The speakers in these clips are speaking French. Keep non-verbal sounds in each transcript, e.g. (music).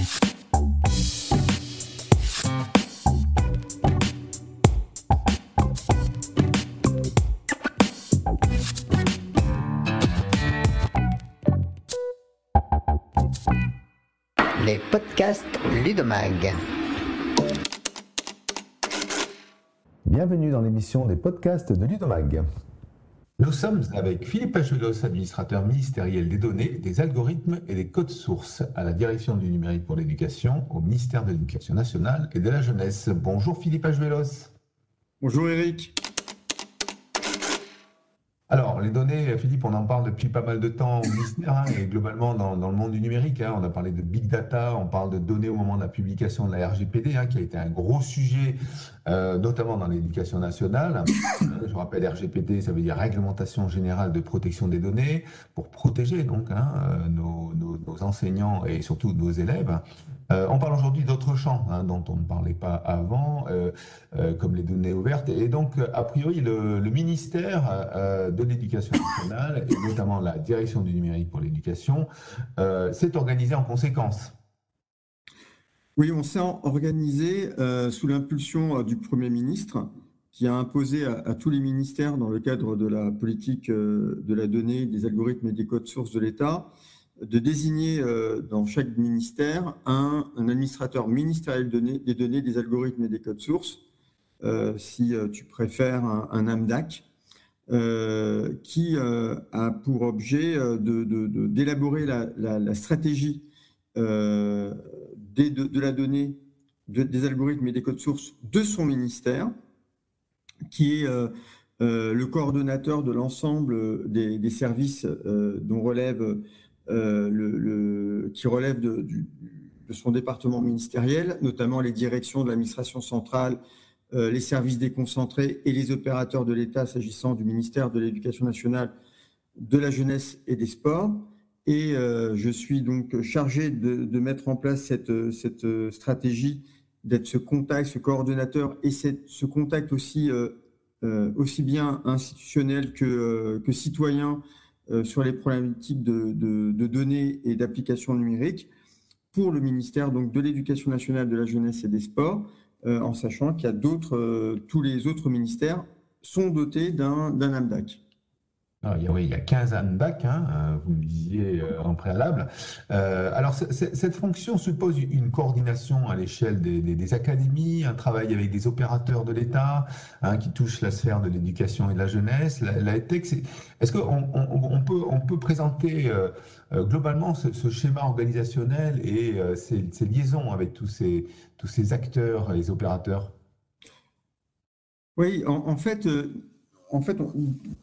Les podcasts Ludomag. Bienvenue dans l'émission des podcasts de Ludomag. Nous sommes avec Philippe Pachelos, administrateur ministériel des données, des algorithmes et des codes sources à la direction du numérique pour l'éducation au ministère de l'Éducation nationale et de la jeunesse. Bonjour Philippe Pachelos. Bonjour Eric. Alors, les données, Philippe, on en parle depuis pas mal de temps au ministère hein, et globalement dans, le monde du numérique. Hein. on a parlé de big data, on parle de données au moment de la publication de la RGPD, hein, qui a été un gros sujet, euh, notamment dans l'éducation nationale. Je rappelle, RGPD, ça veut dire Réglementation générale de protection des données, pour protéger donc euh, nos, nos, enseignants et surtout nos élèves. Euh, on parle aujourd'hui d'autres champs hein, dont on ne parlait pas avant, euh, euh, comme les données ouvertes. Et donc, a priori, le, ministère de l'Éducation nationale, et notamment la direction du numérique pour l'éducation, s'est organisé en conséquence. Oui, on s'est organisé sous l'impulsion du Premier ministre qui a imposé à, tous les ministères, dans le cadre de la politique de la donnée, des algorithmes et des codes sources de l'État, de désigner euh, dans chaque ministère un, administrateur ministériel des données, des algorithmes et des codes sources, euh, si euh, tu préfères un, AMDAC, qui a pour objet d'élaborer la, stratégie de, la donnée, des algorithmes et des codes sources de son ministère, qui est le coordonnateur de l'ensemble des, des, services dont relève euh, qui relève de, son département ministériel, notamment les directions de l'administration centrale, euh, les services déconcentrés et les opérateurs de l'État s'agissant du ministère de l'Éducation nationale, de la jeunesse et des sports. Et euh, je suis donc chargé de, mettre en place cette, stratégie, d'être ce contact, ce coordonnateur et ce contact aussi, bien institutionnel que, citoyen sur les problématiques de, données et d'applications numériques pour le ministère de l'Éducation nationale, de la jeunesse et des sports, euh, en sachant qu'il y a d'autres, euh, tous les autres ministères sont dotés d'un AMDAC. Ah, il, y a, oui, il y a 15 ANBAC, hein, euh, vous me disiez euh, en préalable. Euh, alors, cette fonction suppose une coordination à l'échelle des, académies, un travail avec des opérateurs de l'État hein, qui touchent la sphère de l'éducation et de la jeunesse. La, est-ce qu'on on, peut, présenter globalement ce, schéma organisationnel et ces, liaisons avec tous ces, acteurs et les opérateurs? Oui, en fait en fait,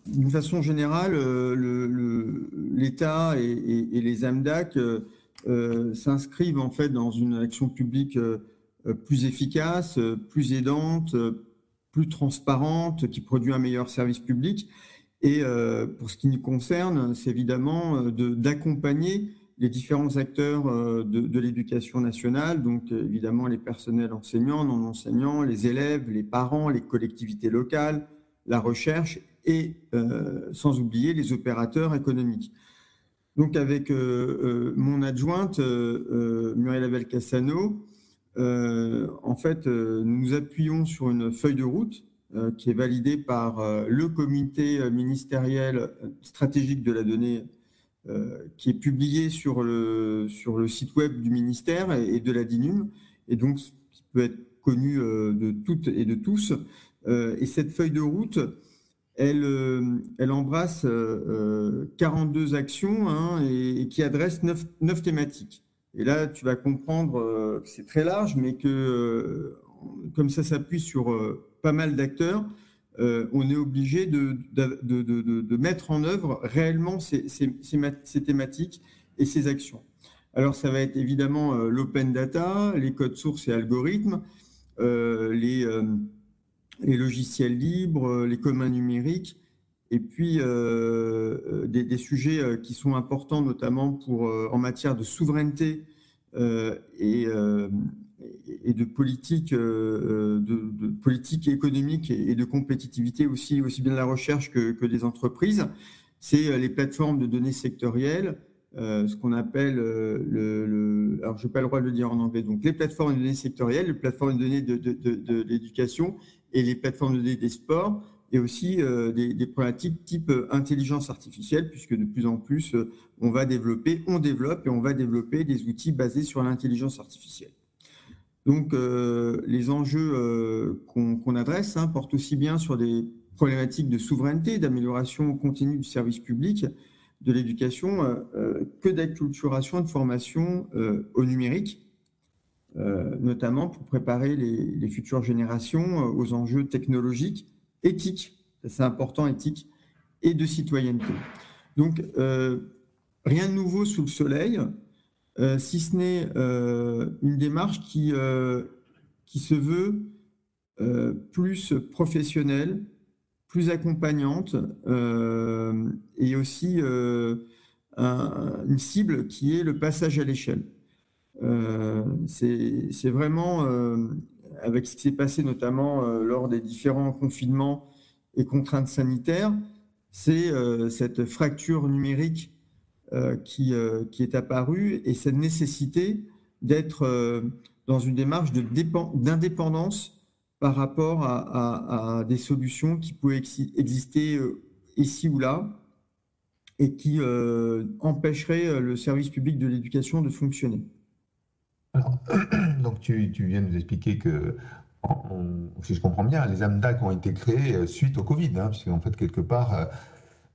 d'une façon générale, euh, l'État et, les AMDAC euh, euh, s'inscrivent en fait dans une action publique plus efficace, plus aidante, plus transparente, qui produit un meilleur service public. Et pour ce qui nous concerne, c'est évidemment d'accompagner les différents acteurs de, de l'éducation nationale, donc évidemment les personnels enseignants, non enseignants, les élèves, les parents, les collectivités locales, la recherche et euh, sans oublier les opérateurs économiques. Donc avec euh, euh, mon adjointe Muriel Abel Cassano, en fait, nous appuyons sur une feuille de route qui est validée par le comité ministériel stratégique de la donnée qui est publié sur le, sur le site web du ministère et, de la DINUM, et donc qui peut être connu de toutes et de tous. Euh, et cette feuille de route, elle, euh, elle embrasse 42 euh, actions hein, et, qui adresse 9, thématiques. Et là, tu vas comprendre que c'est très large, mais que comme ça s'appuie sur pas mal d'acteurs, on est obligé de, de, de, de, mettre en œuvre réellement ces, ces, ces, thématiques et ces actions. Alors, ça va être évidemment l'open data, les codes sources et algorithmes, les les logiciels libres, euh, les communs numériques, et puis euh, euh, des, sujets qui sont importants notamment pour, en matière de souveraineté et, de politique, économique et de compétitivité aussi, aussi bien de la recherche que, que des entreprises. C'est les plateformes de données sectorielles, ce qu'on appelle le, alors je n'ai pas le droit de le dire en anglais, donc les plateformes de données sectorielles, les plateformes de données de, de l'éducation et les plateformes de des sports, et aussi des, des, problématiques type intelligence artificielle, puisque de plus en plus, on va développer, on développe et on va développer des outils basés sur l'intelligence artificielle. Donc, euh, les enjeux euh, qu'on adresse hein, portent aussi bien sur des problématiques de souveraineté, d'amélioration continue du service public, de l'éducation, euh, que d'acculturation de formation au numérique, notamment pour préparer les, futures générations aux enjeux technologiques, éthiques, c'est important, éthiques, et de citoyenneté. Donc, rien de nouveau sous le soleil. Euh, si ce n'est euh, une démarche euh, qui se veut plus professionnelle, plus accompagnante et aussi une cible qui est le passage à l'échelle. C'est vraiment, avec ce qui s'est passé notamment lors des différents confinements et contraintes sanitaires, c'est cette fracture numérique euh, qui, euh, est apparue et cette nécessité d'être euh, dans une démarche d'indépendance par rapport à, des solutions qui pouvaient exister ici ou là et qui empêcheraient le service public de l'éducation de fonctionner. Donc tu, viens de nous expliquer que, si je comprends bien, les AMDAC ont été créés suite au Covid, hein, puisqu'en fait, quelque part,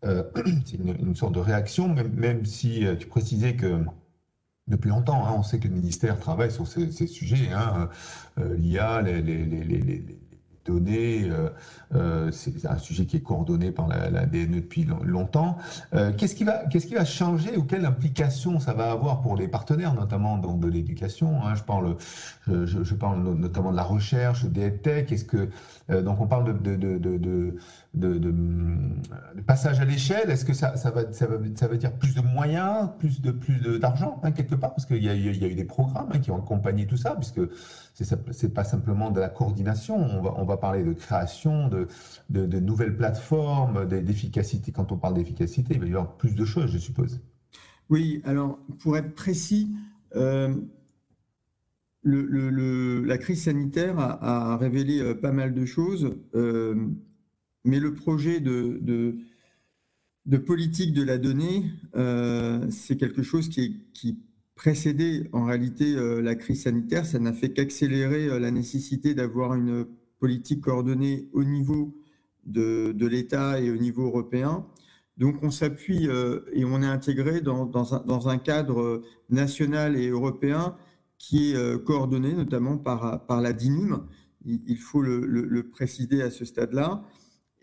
euh, (clears throat) c'est une, sorte de réaction, même, si euh, tu précisais que depuis longtemps, hein, on sait que le ministère travaille sur ces, sujets, hein, euh, l'IA, les, données. Euh, euh, c'est un sujet qui est coordonné par la, DNE depuis longtemps. Euh, qu'est-ce qui va, qu'est-ce qui va changer ou quelle implication ça va avoir pour les partenaires, notamment donc de l'éducation hein, Je parle, je, parle notamment de la recherche, des tech. Est-ce que donc on parle de, de, de, de passage à l'échelle, est-ce que ça, ça, va, ça, va, ça veut dire plus de moyens, plus de plus d'argent hein, quelque part? Parce qu'il y, y, a eu des programmes hein, qui ont accompagné tout ça, puisque c'est pas simplement de la coordination, on va parler de création, de, nouvelles plateformes, d'efficacité. Quand on parle d'efficacité, il va y avoir plus de choses, je suppose. Oui, alors pour être précis, euh, le, la crise sanitaire a, révélé euh, pas mal de choses, euh, mais le projet de, de, de, politique de la donnée, c'est quelque chose qui, qui précédé en réalité la crise sanitaire, ça n'a fait qu'accélérer la nécessité d'avoir une politique coordonnée au niveau de, l'État et au niveau européen. Donc on s'appuie euh, et on est intégré dans, un, cadre national et européen qui est coordonné notamment par, par la DINUM. Il, faut le, préciser à ce stade-là.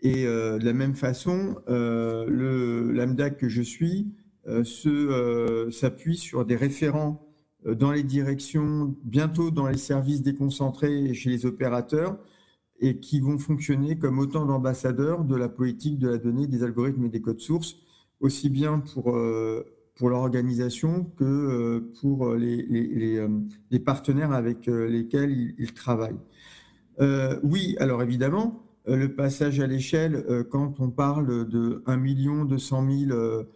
Et de la même façon, le l'AMDAC que je suis euh, euh, s'appuie sur des référents euh, dans les directions, bientôt dans les services déconcentrés chez les opérateurs, et qui vont fonctionner comme autant d'ambassadeurs de la politique de la donnée, des algorithmes et des codes sources, aussi bien pour, pour l'organisation que pour les, les, les, partenaires avec lesquels ils, travaillent. oui, alors évidemment, le passage à l'échelle, quand on parle de 1 200 000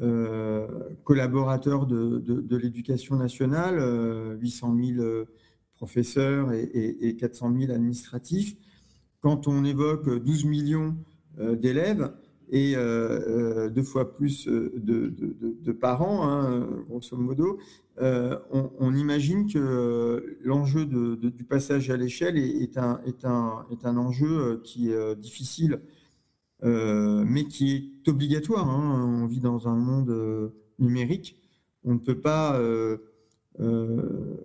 euh, collaborateurs de, de, l'éducation nationale, 800 euh, 000 euh, professeurs et, et, 400 000 administratifs. Quand on évoque 12 millions d'élèves et deux fois plus de, parents, hein, grosso modo, on, imagine que l'enjeu du passage à l'échelle est, un, enjeu qui est difficile euh, mais qui est obligatoire. Hein. On vit dans un monde euh, numérique. On ne peut pas, euh,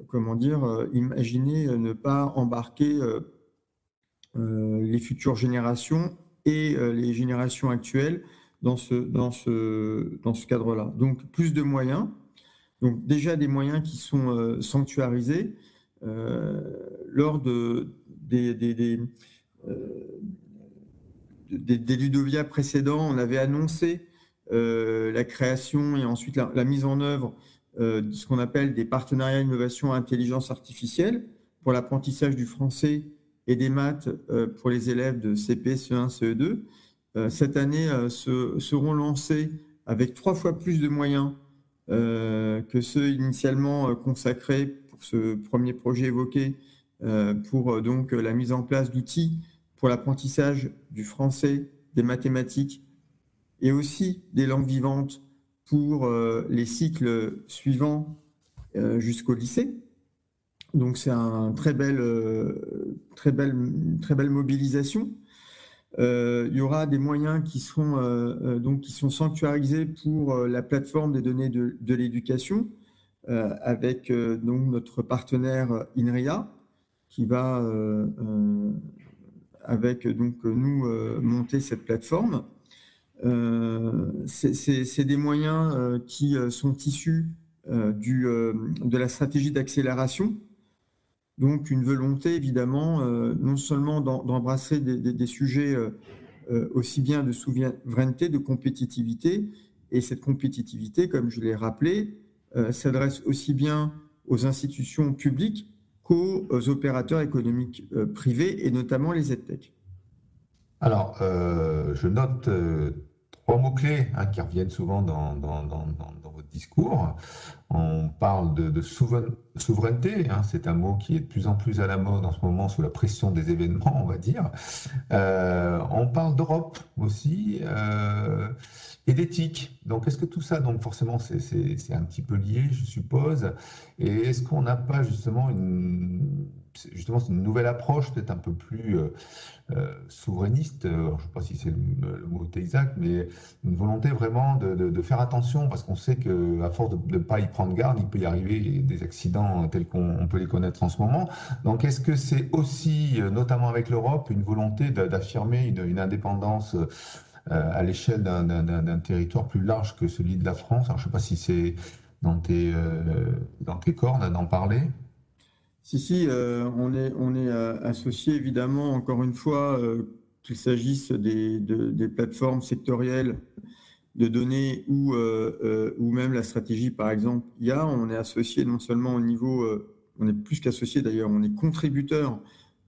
comment dire, imaginer ne pas embarquer les futures générations et les générations actuelles dans ce, dans ce, dans ce cadre-là. Donc, plus de moyens. Donc, déjà des moyens qui sont sanctuarisés lors de, des, des, des, Ludovia précédents, on avait annoncé euh, la création et ensuite la, mise en œuvre euh, de ce qu'on appelle des partenariats innovation intelligence artificielle pour l'apprentissage du français et des maths euh, pour les élèves de CP, CE1, CE2. cette année se, seront lancés avec trois fois plus de moyens que ceux initialement consacrés pour ce premier projet évoqué pour donc la mise en place d'outils pour l'apprentissage du français, des mathématiques et aussi des langues vivantes pour les cycles suivants jusqu'au lycée. Donc c'est une très belle, belle, très belle mobilisation. Euh, il y aura des moyens qui euh, sont sanctuarisés pour la plateforme des données de, l'éducation avec notre partenaire INRIA qui va avec nous monter cette plateforme. c'est des moyens qui sont issus de la stratégie d'accélération donc une volonté évidemment euh, non seulement d'embrasser des, sujets euh, euh, aussi bien de souveraineté, de compétitivité, et cette compétitivité, comme je l'ai rappelé, s'adresse aussi bien aux institutions publiques qu'aux opérateurs économiques privés, et notamment les EdTech. Alors, je note trois mots-clés hein, qui reviennent souvent dans, votre discours. On parle de, souveraineté, hein, c'est un mot qui est de plus en plus à la mode en ce moment sous la pression des événements, on va dire. Euh, on parle d'Europe aussi euh, et d'éthique. Donc, est-ce que tout ça, donc forcément, c'est un petit peu lié, je suppose. Et est-ce qu'on n'a pas justement une justement, une nouvelle approche, peut-être un peu plus euh, euh, souverainiste. je ne sais pas si c'est le, mot exact, mais une volonté vraiment de, faire attention, parce qu'on sait qu'à force de ne pas y prendre garde, il peut y arriver des accidents tels qu'on peut les connaître en ce moment. Donc, est-ce que c'est aussi, euh, notamment avec l'Europe, une volonté d'affirmer une, indépendance à l'échelle d'un territoire plus large que celui de la France Alors, je ne sais pas si c'est dans tes, dans tes cordes d'en parler. Si, si, euh, on est, on est euh, associé évidemment, encore une fois, euh, qu'il s'agisse des, des, plateformes sectorielles de données ou, ou même la stratégie, par exemple, IA, on est associé non seulement au niveau, on est plus qu'associé d'ailleurs, on est contributeur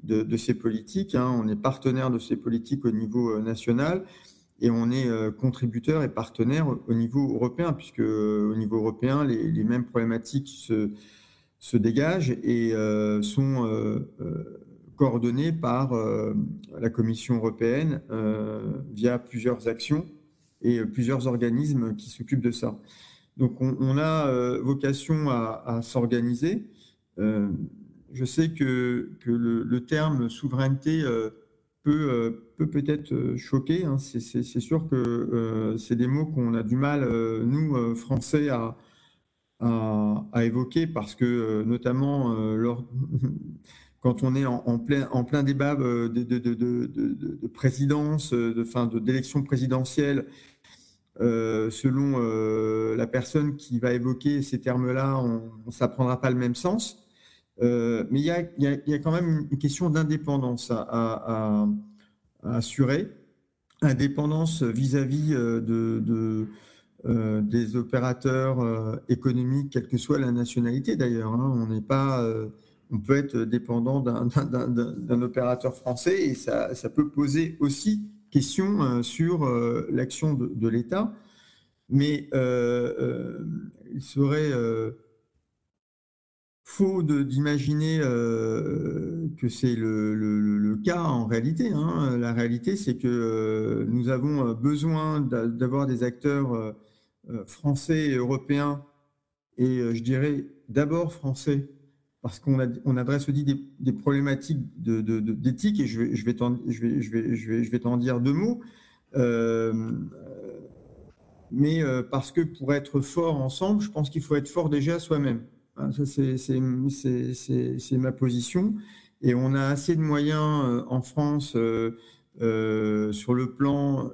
de, de ces politiques, hein, on est partenaire de ces politiques au niveau national et on est contributeur et partenaire au niveau européen, puisque au niveau européen, les, mêmes problématiques se se dégagent et euh, sont euh, euh, coordonnés par la Commission européenne via plusieurs actions et plusieurs organismes qui s'occupent de ça. Donc on, a vocation à, s'organiser. je sais que, que le, terme souveraineté peut peut peut-être choquer. Hein. C'est sûr que c'est des mots qu'on a du mal, nous, Français, à, à, évoquer parce que euh, notamment euh, (laughs) quand on est en, plein, en plein débat euh, de, de, de, de présidence, de fin d'élection présidentielle, selon la personne qui va évoquer ces termes-là, on ne s'apprendra pas le même sens. Mais il y a, quand même une question d'indépendance à, assurer, indépendance vis-à-vis de euh, des opérateurs euh, économiques, quelle que soit la nationalité d'ailleurs. Hein. On n'est pas, euh, on peut être dépendant d'un opérateur français et ça, peut poser aussi question sur l'action de, l'État. Mais il serait faux d'imaginer que c'est le, cas en réalité. Hein. La réalité, c'est que nous avons besoin d'avoir des acteurs euh, français et européens, et euh, je dirais d'abord français, parce qu'on on adresse aussi des, problématiques d'éthique, de, et je vais, je vais t'en je vais, je vais, je vais, dire deux mots. Euh, mais parce que pour être fort ensemble, je pense qu'il faut être fort déjà soi-même. Hein, c'est ma position. Et on a assez de moyens en France euh, euh, sur le plan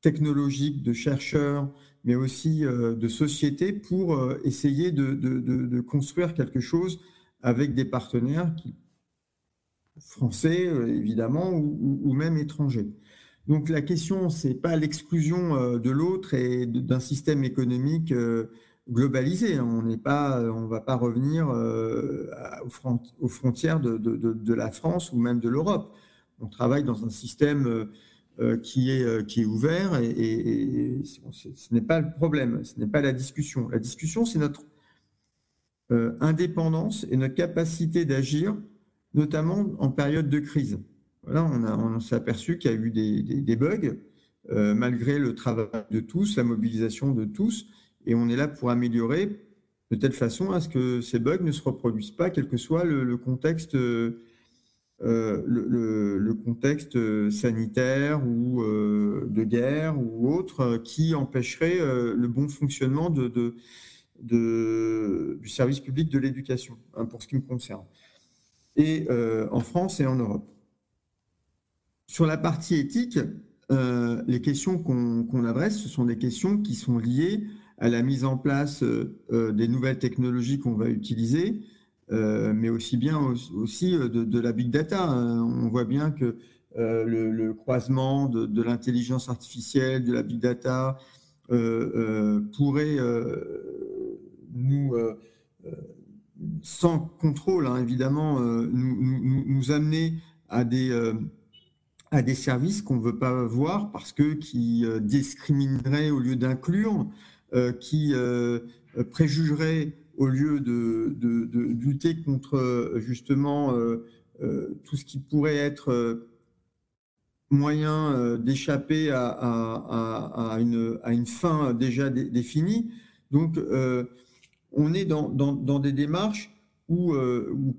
technologique, de chercheurs, mais aussi euh, de société pour euh, essayer de, construire quelque chose avec des partenaires français euh, évidemment ou, même étrangers. Donc la question, c'est pas l'exclusion de l'autre et d'un système économique globalisé. On n'est pas, on va pas revenir aux frontières de, la France ou même de l'Europe. On travaille dans un système qui, est, qui est ouvert et, ce n'est pas le problème, ce n'est pas la discussion. La discussion, c'est notre indépendance et notre capacité d'agir, notamment en période de crise. Voilà, on, s'est aperçu qu'il y a eu des, bugs, malgré le travail de tous, la mobilisation de tous, et on est là pour améliorer de telle façon à ce que ces bugs ne se reproduisent pas, quel que soit le, contexte, euh, le, contexte sanitaire ou euh, de guerre ou autre euh, qui empêcherait le bon fonctionnement du service public de l'éducation, hein, pour ce qui me concerne, et en France et en Europe. Sur la partie éthique, les questions qu'on adresse, ce sont des questions qui sont liées à la mise en place euh, euh, des nouvelles technologies qu'on va utiliser, euh, mais aussi bien aussi de, la big data. On voit bien que le, croisement de, l'intelligence artificielle, de la big data, pourrait nous, sans contrôle hein, évidemment, nous, amener à des à des services qu'on ne veut pas voir parce que qui discrimineraient au lieu d'inclure, qui euh, préjugerait au lieu de, lutter contre justement euh, tout ce qui pourrait être moyen d'échapper à, une, fin déjà définie. Donc, on est dans, des démarches où,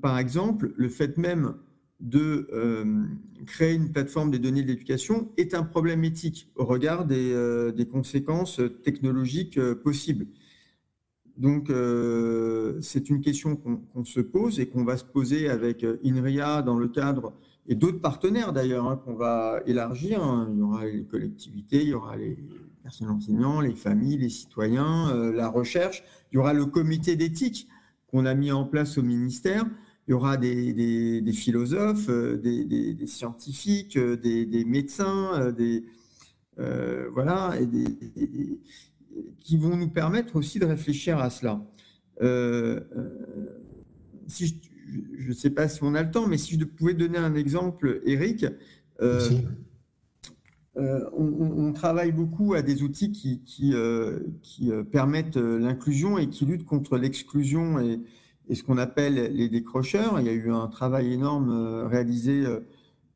par exemple, le fait même de euh, créer une plateforme des données de l'éducation est un problème éthique au regard des, euh, conséquences technologiques euh, possibles. Donc, c'est une question qu'on se pose et qu'on va se poser avec INRIA dans le cadre, et d'autres partenaires d'ailleurs, hein, qu'on va élargir. Hein. Il y aura les collectivités, il y aura les personnes enseignants, les familles, les citoyens, la recherche. Il y aura le comité d'éthique qu'on a mis en place au ministère il y aura des, philosophes, euh, des, scientifiques, euh, des, médecins, euh, voilà, et qui vont nous permettre aussi de réfléchir à cela. si je ne sais pas si on a le temps, mais si je pouvais donner un exemple, Eric, on, travaille beaucoup à des outils qui, qui, qui permettent l'inclusion et qui luttent contre l'exclusion et, et ce qu'on appelle les décrocheurs. Il y a eu un travail énorme euh, réalisé euh,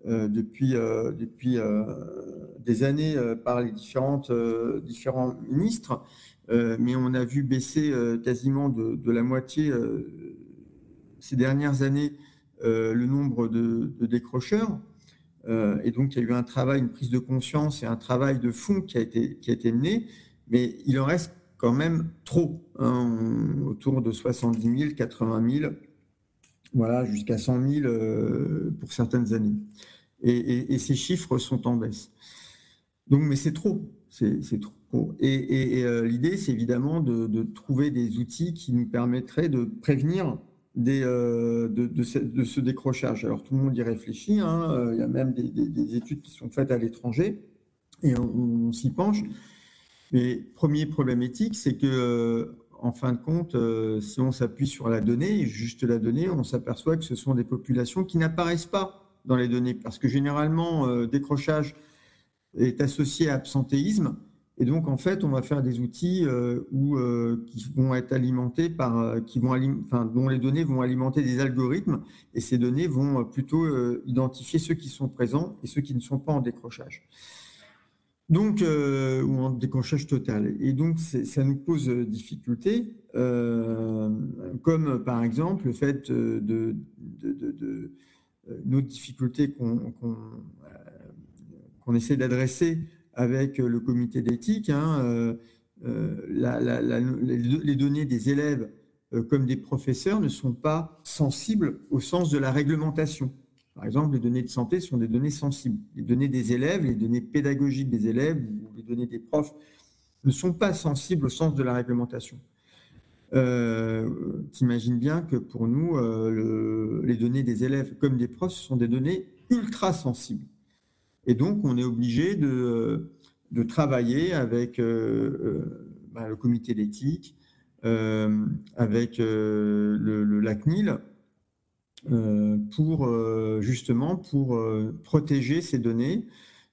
euh, depuis, depuis des années par les différentes, différents ministres, mais on a vu baisser quasiment de, la moitié ces dernières années le nombre de, décrocheurs. et donc, il y a eu un travail, une prise de conscience et un travail de fond qui a été, qui a été mené, mais il en reste quand même trop, hein, autour de 70 000, 80 000, voilà, jusqu'à 100 000 euh, pour certaines années. Et, ces chiffres sont en baisse. Donc, mais c'est trop, c'est trop. Et, euh, l'idée, c'est évidemment de, trouver des outils qui nous permettraient de prévenir euh, de, ce, décrochage. Alors, tout le monde y réfléchit. Hein, il y a même des, études qui sont faites à l'étranger et on s'y penche. Mais premier problème éthique, c'est que, euh, en fin de compte, euh, si on s'appuie sur la donnée, juste la donnée, on s'aperçoit que ce sont des populations qui n'apparaissent pas dans les données, parce que généralement, euh, décrochage est associé à absentéisme, et donc en fait, on va faire des outils où, qui vont être alimentés par, qui vont dont les données vont alimenter des algorithmes, et ces données vont plutôt identifier ceux qui sont présents et ceux qui ne sont pas en décrochage. Donc, euh, ou en décrochage total. Et donc, ça nous pose euh, difficulté, euh, comme par exemple le fait de, de, de, nos difficultés qu'on essaie d'adresser avec le comité d'éthique, hein, les données des élèves comme des professeurs ne sont pas sensibles au sens de la réglementation. Par exemple, les données de santé sont des données sensibles. Les données des élèves, les données pédagogiques des élèves ou les données des profs ne sont pas sensibles au sens de la réglementation. Euh, T'imagines bien que pour nous, euh, les données des élèves comme des profs sont des données ultra sensibles. Et donc, on est obligé de, travailler avec euh, euh, bah, le comité d'éthique, avec le, CNIL, pour euh, justement pour euh, protéger ces données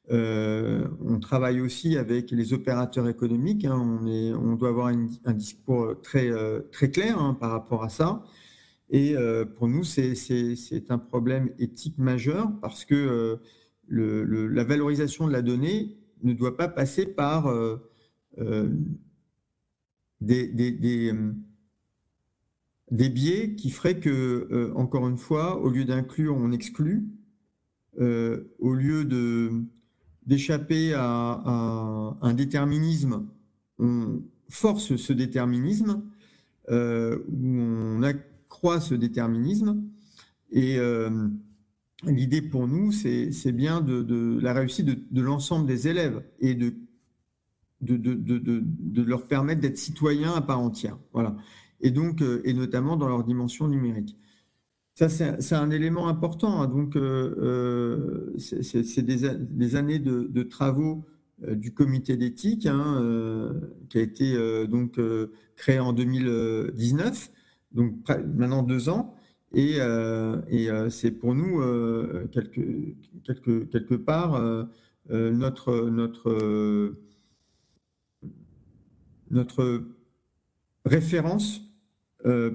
on travaille aussi avec les opérateurs économiques. Hein. on, doit avoir un discours très, très clair hein, par rapport à ça. Et pour nous, c'est un problème éthique majeur parce que la valorisation de la donnée ne doit pas passer par des biais qui feraient que, euh, encore une fois, au lieu d'inclure, on exclut, euh, au lieu d'échapper à, un déterminisme, on force ce déterminisme, euh, ou on accroît ce déterminisme. Et l'idée pour nous, c'est bien de, la réussite de, l'ensemble des élèves et de, de, leur permettre d'être citoyens à part entière. Voilà et donc euh, et notamment dans leur dimension numérique. Ça, c'est un élément important. Hein. Donc, euh, euh, c'est des, années de, travaux du comité d'éthique hein, qui a été donc créé en 2019, donc maintenant deux ans. Et, et c'est pour nous quelque, quelque, quelque part notre notre notre référence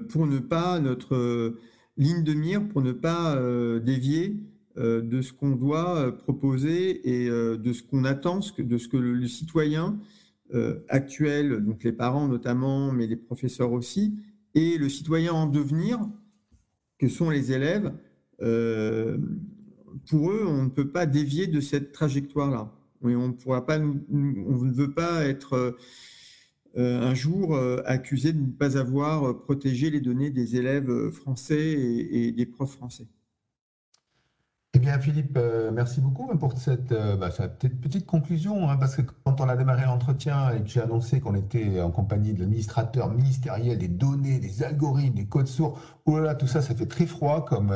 pour ne pas, notre euh, ligne de mire, pour ne pas euh, dévier de ce qu'on doit proposer et de ce qu'on attend, de ce que le, citoyen actuel, donc les parents notamment, mais les professeurs aussi, et le citoyen en devenir, que sont les élèves, pour eux, on ne peut pas dévier de cette trajectoire-là. On ne on ne veut pas être euh, un jour euh, accusé de ne pas avoir euh, protégé les données des élèves français et, des profs français. Eh bien, Philippe, merci beaucoup pour cette, bah, petite conclusion, hein, parce que quand on a démarré l'entretien et que j'ai annoncé qu'on était en compagnie de l'administrateur ministériel des données, des algorithmes, des codes sources, oh là tout ça, ça fait très froid comme,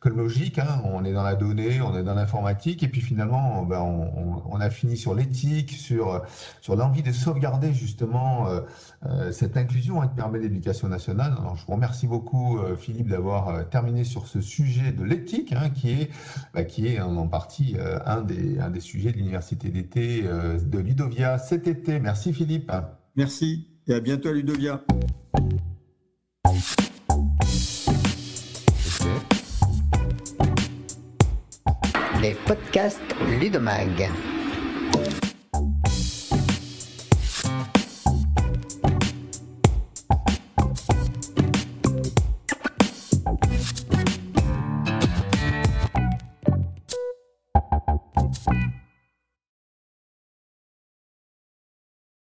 comme logique. Hein. On est dans la donnée, on est dans l'informatique, et puis finalement, ben, on, a fini sur l'éthique, sur, sur l'envie de sauvegarder justement euh, euh, cette inclusion qui permet l'éducation nationale. Alors, je vous remercie beaucoup, euh, Philippe, d'avoir terminé sur ce sujet de l'éthique, hein, qui est, bah, qui est en partie un, des, un des sujets de l'université d'été de Ludovia cet été. Merci, Philippe. Merci, et à bientôt à Ludovia. Les podcasts Ludomag.